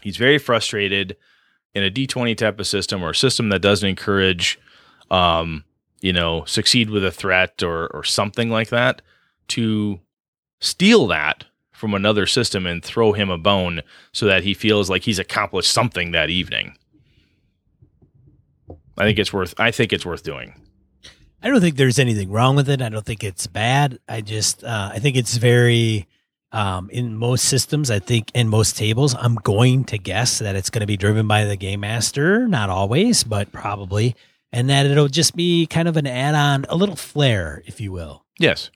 He's very frustrated in a d20 type of system or a system that doesn't encourage um you know succeed with a threat or or something like that to steal that from another system and throw him a bone so that he feels like he's accomplished something that evening i think it's worth i think it's worth doing I don't think there's anything wrong with it. I don't think it's bad. I just uh, I think it's very um, in most systems. I think in most tables, I'm going to guess that it's going to be driven by the game master. Not always, but probably, and that it'll just be kind of an add-on, a little flair, if you will. yes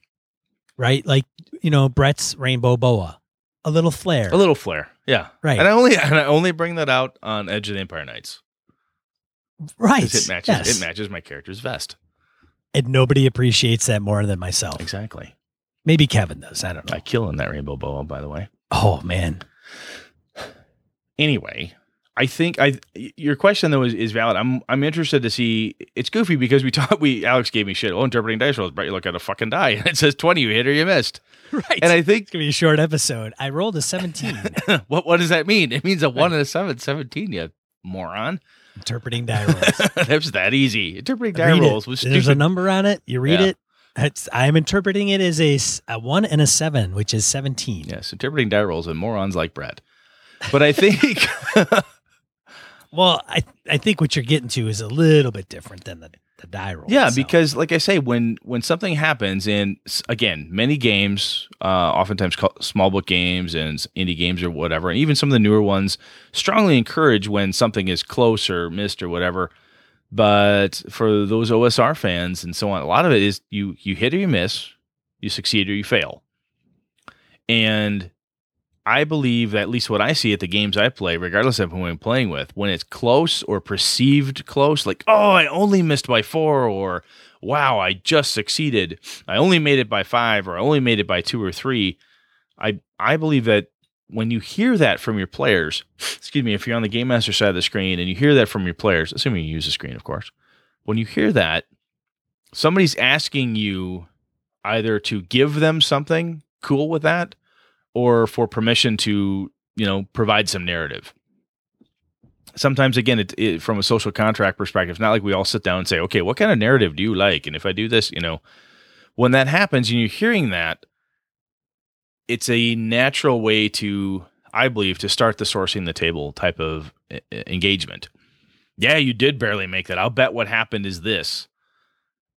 Right, like you know Brett's Rainbow Boa, a little flair. a little flair yeah Right. and i only *laughs* and i only bring that out on edge of the empire nights right. it matches yes. it matches my character's vest and nobody appreciates that more than myself. exactly Maybe Kevin does. I don't know. i kill in that rainbow boa by the way Oh man. anyway I think I your question though is, is valid. I'm I'm interested to see. It's goofy because we *laughs* talked. We Alex gave me shit. Oh, interpreting dice rolls. But you look at a fucking die and *laughs* it says twenty. You hit or you missed. Right. And I think it's gonna be a short episode. I rolled a 17. *laughs* what what does that mean? It means a one and a seven. 17, You moron. Interpreting die rolls. *laughs* That's that easy. Interpreting die Read it. rolls was There's a number on it. You read Yeah. it. It's, I'm interpreting it as a, a, one and a seven, which is 17. Yes, interpreting die rolls and morons like Brett. But I think *laughs* Well, I I think what you're getting to is a little bit different than the, the die roll. Yeah, itself. because like I say, when when something happens, and again, many games, uh, oftentimes called small book games and indie games or whatever, and even some of the newer ones, strongly encourage when something is close or missed or whatever. But for those OSR fans and so on, a lot of it is you you hit or you miss, you succeed or you fail, and I believe that at least what I see at the games I play, regardless of who I'm playing with, when it's close or perceived close, like, oh, I only missed by four, or wow, I just succeeded. I only made it by five, or I only made it by two or three. I I believe that when you hear that from your players, *sniffs* excuse me, if you're on the game master side of the screen and you hear that from your players, assuming you use the screen, of course, when you hear that, somebody's asking you either to give them something cool with that or for permission to you know provide some narrative. Sometimes again it, it, from a social contract perspective it's not like we all sit down and say okay what kind of narrative do you like? And if i do this you know when that happens and you're hearing that it's a natural way to i believe to start the sourcing the table type of engagement. Yeah you did barely make that. I'll bet what happened is this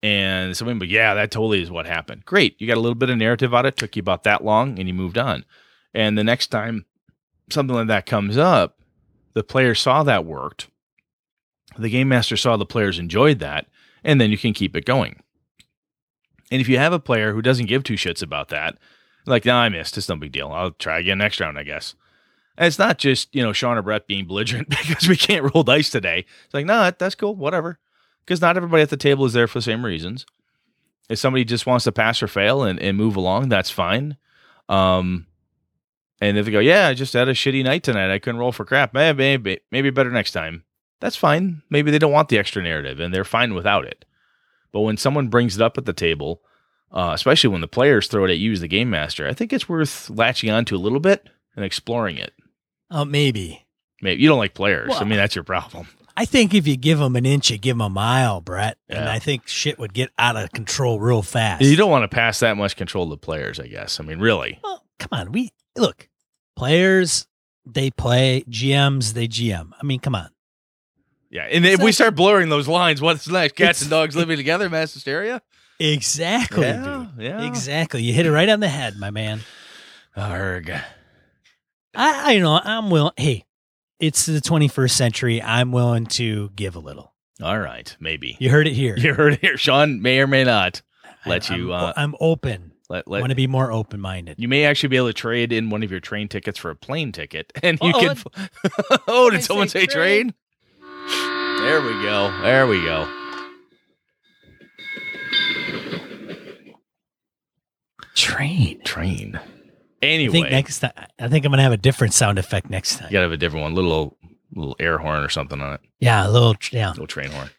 and somebody, but yeah, that totally is what happened. Great. You got a little bit of narrative out of it. Took you about that long and you moved on. And the next time something like that comes up, the player saw that worked. The game master saw the players enjoyed that. And then you can keep it going. And if you have a player who doesn't give two shits about that, like, no, I missed. It's no big deal. I'll try again next round, I guess. And it's not just, you know, Sean or Brett being belligerent *laughs* because we can't roll dice today. It's like, no, that- that's cool. Whatever because not everybody at the table is there for the same reasons. If somebody just wants to pass or fail and, and move along, that's fine. Um, and if they go, yeah, I just had a shitty night tonight. I couldn't roll for crap. Maybe, maybe, maybe better next time. That's fine. Maybe they don't want the extra narrative and they're fine without it. But when someone brings it up at the table, uh, especially when the players throw it at you as the game master, I think it's worth latching onto a little bit and exploring it. Oh, maybe. Maybe you don't like players. I mean, that's your problem. I think if you give them an inch, you give them a mile, Brett. And I think shit would get out of control real fast. You don't want to pass that much control to players, I guess. I mean, really. Well, come on. We look, players, they play, GMs, they GM. I mean, come on. Yeah, and if we start blurring those lines, what's next? Cats and dogs living together, mass hysteria. Exactly, Yeah, dude. yeah. Exactly. You hit it right on the head, my man. Arg. I, I you know, I'm willing. Hey, it's the 21st century. I'm willing to give a little. All right, maybe You heard it here. *laughs* you heard it here. Sean may or may not let I'm, you. I'm, Uh, I'm open. let I let want to be more open minded. you may actually be able to trade in one of your train tickets for a plane ticket, *laughs* and you Uh-oh, can. *laughs* oh, did I someone say say train? There we go. There we go. Train. Train. I Anyway, think next time. I think I'm gonna have a different sound effect next time. you gotta have a different one, little little air horn or something on it. Yeah, a little. Yeah. little train horn.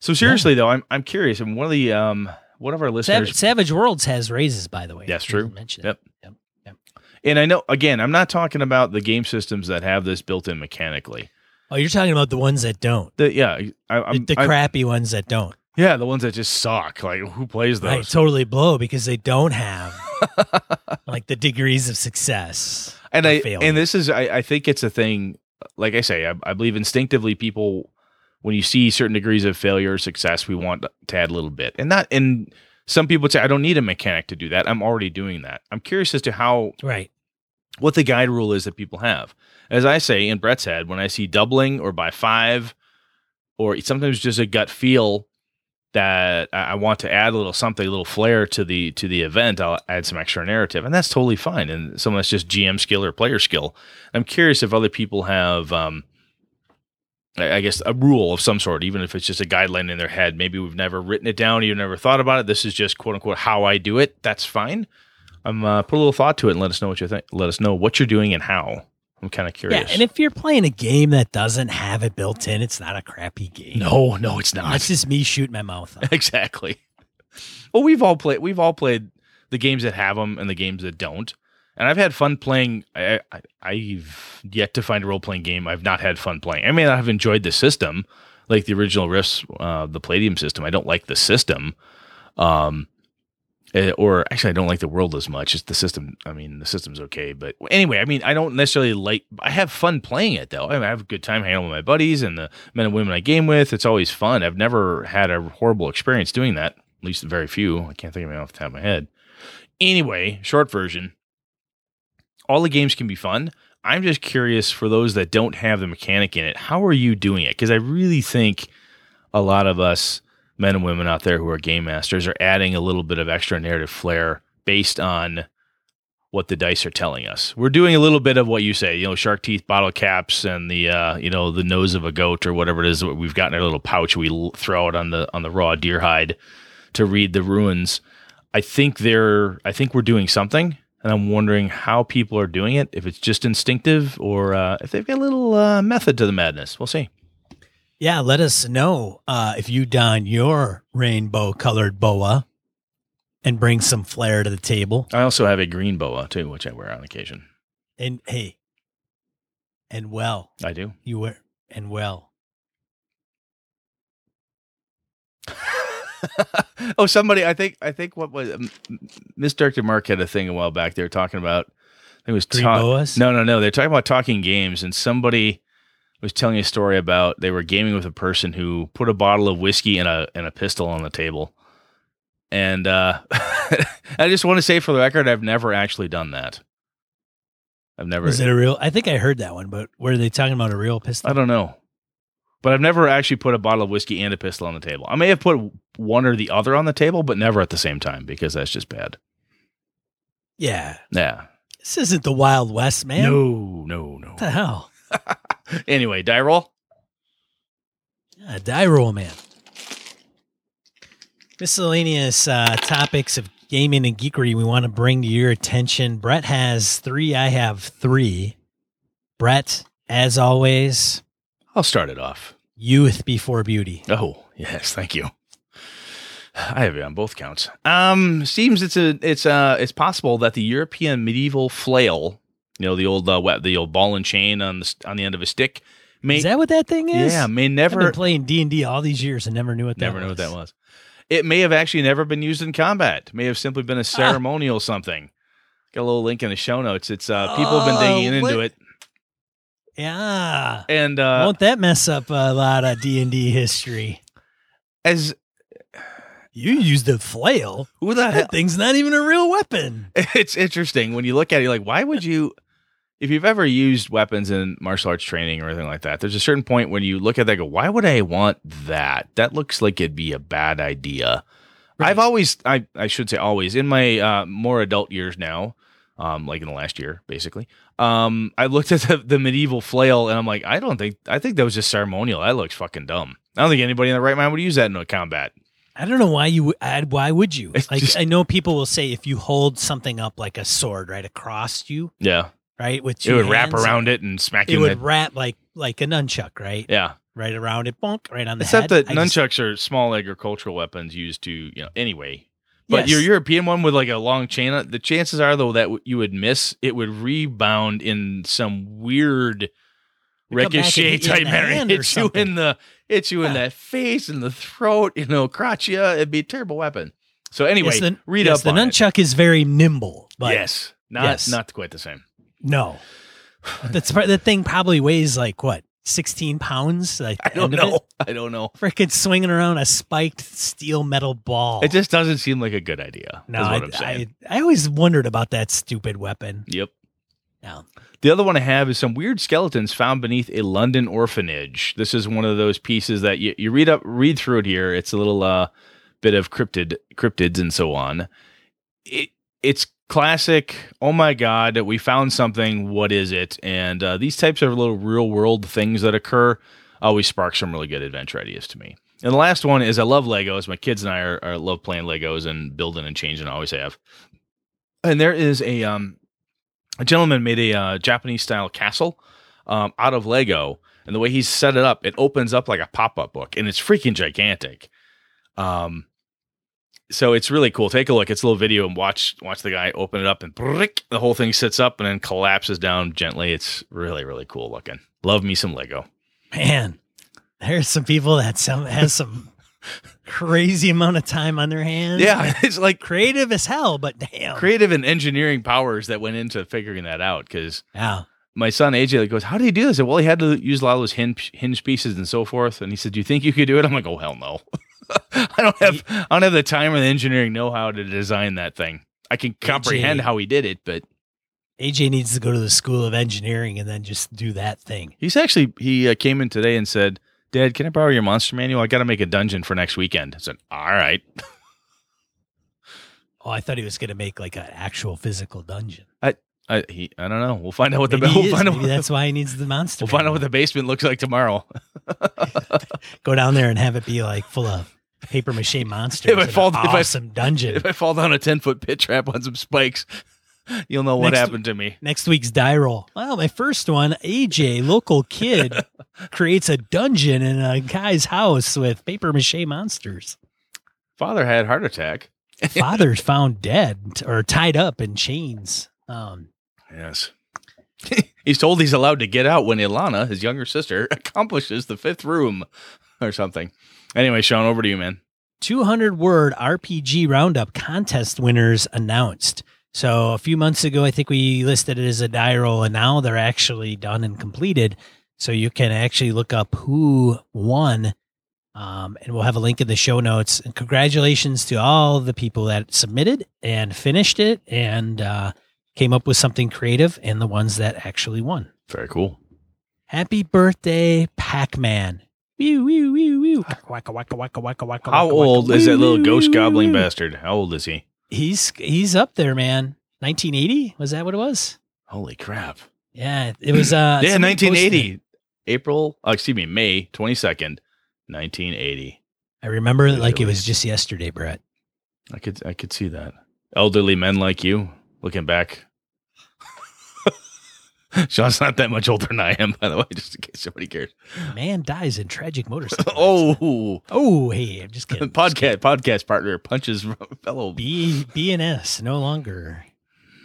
So seriously though, I'm I'm curious, and one of the um one of our listeners, Savage, Savage Worlds has raises, by the way. That's true. didn't Mention Yep. It. Yep. and I know again, I'm not talking about the game systems that have this built in mechanically. Oh, you're talking about the ones that don't. The yeah, I, The, I'm, the I'm- crappy ones that don't. yeah, the ones that just suck. Like who plays those? Right, totally blow because they don't have like the degrees of success. and I failure. and this is I, I think it's a thing. Like I say, I, I believe instinctively people when you see certain degrees of failure or success, we want to add a little bit, and that and some people would say I don't need a mechanic to do that. I'm already doing that. I'm curious as to how Right. what the guide rule is that people have. As I say in Brett's head, when I see doubling or by five, or sometimes just a gut feel that I want to add a little something, a little flair to the to the event, I'll add some extra narrative, and that's totally fine. And some of that's just GM skill or player skill. I'm curious if other people have, um, I guess, a rule of some sort, even if it's just a guideline in their head. Maybe we've never written it down, you've never thought about it. This is just quote unquote how I do it. That's fine. I'm uh, put a little thought to it and let us know what you think. Let us know what you're doing and how. I'm kind of curious. Yeah, and if you're playing a game that doesn't have it built in, it's not a crappy game. no, no, it's not. That's just me shooting my mouth *laughs* off. exactly. Well, we've all played. We've all played the games that have them and the games that don't. And I've had fun playing. I, I, I've yet to find a role playing game I've not had fun playing. I may not have enjoyed the system, like the original Rifts, uh, the Palladium system. I don't like the system. Um, eh, or actually, I don't like the world as much. It's the system. I mean, the system's okay, but anyway, I mean, I don't necessarily like. I have fun playing it though. I, mean, I have a good time hanging with my buddies and the men and women I game with. It's always fun. I've never had a horrible experience doing that. At least very few. I can't think of off the top of my head. Anyway, short version. All the games can be fun. I'm just curious for those that don't have the mechanic in it. How are you doing it? Because I really think a lot of us men and women out there who are game masters are adding a little bit of extra narrative flair based on what the dice are telling us. We're doing a little bit of what you say, you know, shark teeth, bottle caps, and the uh, you know the nose of a goat or whatever it is that we've got in our little pouch we throw out on the on the raw deer hide to read the ruins. I think they're I think we're doing something, and I'm wondering how people are doing it. If it's just instinctive or uh, if they've got a little uh, method to the madness. We'll see. Yeah, let us know uh, if you don your rainbow colored boa and bring some flair to the table. I also have a green boa too, which I wear on occasion. And hey, and well, I do. you wear and well. *laughs* oh, somebody. I think. I think what was um, Misdirected Mark had a thing a while back. They were talking about. I think it was Green ta- boas? No, no, no. They're talking about talking games, and somebody was telling a story about they were gaming with a person who put a bottle of whiskey and a and a pistol on the table. And uh, *laughs* I just want to say for the record, I've never actually done that. I've never. Is it a real? I think I heard that one, but were they talking about a real pistol? I don't know. But I've never actually put a bottle of whiskey and a pistol on the table. I may have put one or the other on the table, but never at the same time because that's just bad. Yeah, Yeah. this isn't the Wild West, man. No, no, no. What the hell? *laughs* *laughs* anyway, die roll. Yeah, die roll, man. Miscellaneous uh, topics of gaming and geekery we want to bring to your attention. Brett has three. I have three. Brett, as always, I'll start it off. youth before beauty. Oh, yes, thank you. *sighs* I have it on both counts. Um, seems it's a it's uh it's possible that the European medieval flail, you know, the old uh, the old ball and chain on the on the end of a stick, may Is that what that thing is? yeah may I've never been playing D and D all these years and never knew what that never was. knew what that was. It may have actually never been used in combat. May have simply Ah. been a ceremonial something. Got a little link in the show notes. It's uh people have been Oh, digging into it, Yeah. and uh, Won't that mess up a lot of D and D history? as You use the flail. who the hell That thing's not even a real weapon. *laughs* it's interesting when you look at it. You're like, why would you? If you've ever used weapons in martial arts training or anything like that, there's a certain point when you look at that, and go, why would I want that? That looks like it'd be a bad idea. Right. I've always, I, I should say always, in my uh, more adult years now, um, like in the last year, basically, um, I looked at the, the medieval flail and I'm like, I don't think, I think that was just ceremonial. That looks fucking dumb. I don't think anybody in the right mind would use that in a combat. I don't know why you. would- Why would you? *laughs* Like just- I know people will say if you hold something up like a sword right across you, Yeah. Right, with It two would wrap around it and smack It you in would the wrap like like a nunchuck, right? Yeah. Right around it, bonk, right on the head. Except head. that I just- nunchucks are small agricultural weapons used to, you know, anyway. But Yes. your European one with like a long chain, the chances are though that you would miss, it would rebound in some weird It'd come back and ricochet hit you in type the manner. hand Hit you in the, hit you in that face and the throat, you know, crotch you. It'd be a terrible weapon. So anyway, Yes, the, read yes, up the on nunchuck is very nimble, but yes, not Yes. not quite the same. No, that's that thing probably weighs like what sixteen pounds. Like I don't know. *laughs* I don't know. Freaking swinging around a spiked steel metal ball. It just doesn't seem like a good idea. no, I, I'm saying. I, I always wondered about that stupid weapon. yep. No. The other one I have is some weird skeletons found beneath a London orphanage. This is one of those pieces that you, you read up, read through it here. It's a little uh, bit of cryptid, cryptids and so on. It it's classic. Oh my god, we found something. What is it? And uh, these types of little real world things that occur always spark some really good adventure ideas to me. And the last one is I love Legos. My kids and I are, are love playing Legos and building and changing. Always have. And there is a um a gentleman made a uh, Japanese style castle um, out of Lego, and the way he's set it up, it opens up like a pop up book, and it's freaking gigantic. Um, so it's really cool. Take a look. It's a little video and watch watch the guy open it up, and brick, the whole thing sits up and then collapses down gently. It's really really cool looking. Love me some Lego. Man, there's some people that some has some *laughs* crazy amount of time on their hands. Yeah, *laughs* it's like creative as hell, but damn. creative and engineering powers that went into figuring that out. Because yeah. my son AJ like goes, "How did he do this?" "Well, he had to use a lot of those hinge, hinge pieces and so forth." And he said, "Do you think you could do it?" I'm like, "Oh hell no, *laughs* *laughs* I don't have I don't have the time or the engineering know how to design that thing. I can comprehend how he did it, but AJ needs to go to the school of engineering and then just do that thing. he's actually he uh, came in today and said." Dad, can I borrow your monster manual? I got to make a dungeon for next weekend. I said, "All right." *laughs* Oh, I thought he was going to make like an actual physical dungeon. I he I don't know. We'll find out what the Maybe, we'll is. find out Maybe that's why he needs the monster. we'll find out what the basement looks like tomorrow. *laughs* Go down there and have it be like full of paper mache monsters. If I fall- if I- awesome dungeon. if I fall down a ten foot pit trap on some spikes, you'll know what Next- happened to me. Next week's die roll. Well, my first one, AJ, local kid, *laughs* creates a dungeon in a guy's house with paper mache monsters. Father had heart attack. Father's found dead or tied up in chains. Um, Yes. *laughs* he's told he's allowed to get out when Ilana, his younger sister, *laughs* accomplishes the fifth room or something. Anyway, Sean, over to you, man. 200 word RPG roundup contest winners announced. So a few months ago, I think we listed it as a die roll, and now they're actually done and completed. So you can actually look up who won, um, and we'll have a link in the show notes. And congratulations to all the people that submitted and finished it and uh, came up with something creative, and the ones that actually won. Very cool. Happy birthday, Pac Man! Wee wee wee wee. Waka waka waka waka waka. How waka, old waka, is that little ghost wee, gobbling bastard? How old is he? He's he's up there, man. 1980 was that what it was? Holy crap. Yeah, it was. uh yeah, 1980. posted- April, uh, excuse me, May 22nd, 1980. I remember it It like it was just yesterday, Brett. I could I could see that. Elderly men like you looking back. *laughs* Sean's not that much older than I am, by the way, just in case somebody cares. Man dies in tragic motorcycle. *laughs* oh, oh, hey, I'm just kidding. *laughs* podcast podcast partner punches fellow. B BNS no longer.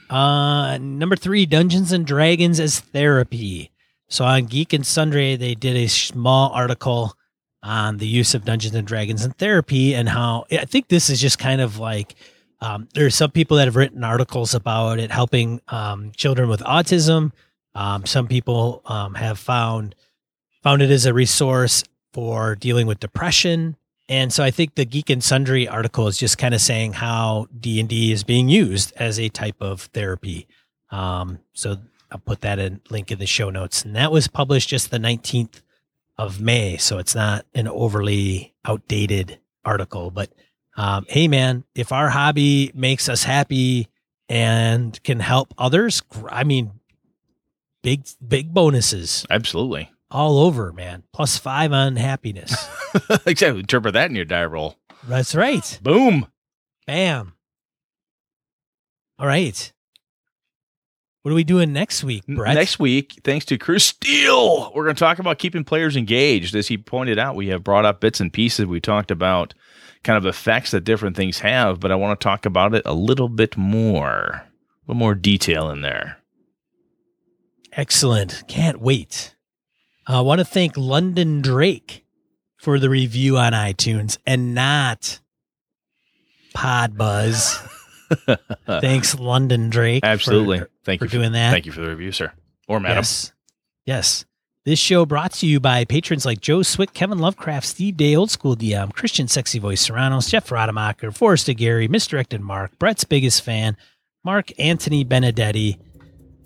Uh, number three, Dungeons and Dragons as therapy. So on Geek and Sundry, they did a small article on the use of Dungeons and Dragons in therapy and how I think this is just kind of like um, are some people that have written articles about it helping um, children with autism. Um, some people um, have found found it as a resource for dealing with depression. And so I think the Geek and Sundry article is just kind of saying how D and D is being used as a type of therapy. Um, so I'll put that in link in the show notes. And that was published just the 19th of May. So it's not an overly outdated article, but, um, Hey man, if our hobby makes us happy and can help others, I mean, big, big bonuses Absolutely. all over, man. Plus five on happiness. *laughs* exactly. Interpret that in your die roll. That's right. Boom. Bam. All right. What are we doing next week, Brett? Next week, thanks to Chris Steele, we're going to talk about keeping players engaged. As he pointed out, we have brought up bits and pieces. We talked about kind of effects that different things have, but I want to talk about it a little bit more, a little more detail in there. Excellent. Can't wait. I want to thank London Drake for the review on iTunes and not Pod Buzz. *laughs* *laughs* Thanks, London Drake. for- Absolutely. Thank For, you for doing that. Thank you for the review, sir, or madam. Yes. Yes. This show brought to you by patrons like Joe Swick, Kevin Lovecraft, Steve Day, Old School DM, Christian Sexy Voice Serranos, Jeff Rademacher, Forrest Gary, Misdirected Mark, Brett's biggest fan, Mark Anthony Benedetti,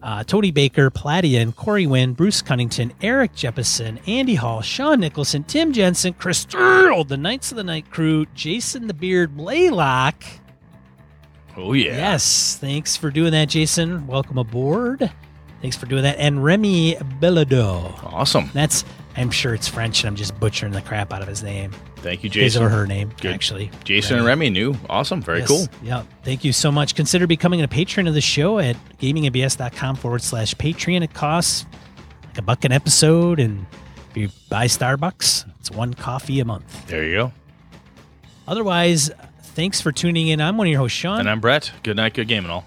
uh, Tony Baker, Platian, Corey Wynn, Bruce Cunnington, Eric Jeppesen, Andy Hall, Sean Nicholson, Tim Jensen, Chris Sturl, the Knights of the Night Crew, Jason the Beard Blaylock. Oh yeah. Yes, thanks for doing that, Jason. Welcome aboard. Thanks for doing that. And Remy Bilodeau. Awesome. That's I'm sure it's French, and I'm just butchering the crap out of his name. Thank you, His Jason. or her name, Good. actually. Jason and Remy knew. Awesome. Very Yes. cool. Yeah. Thank you so much. Consider becoming a patron of the show at gamingandbs.com forward slash Patreon. It costs like a buck an episode. And if you buy Starbucks, it's one coffee a month. There you go. Otherwise, thanks for tuning in. I'm one of your hosts, Sean. And I'm Brett. Good night. Good game and all.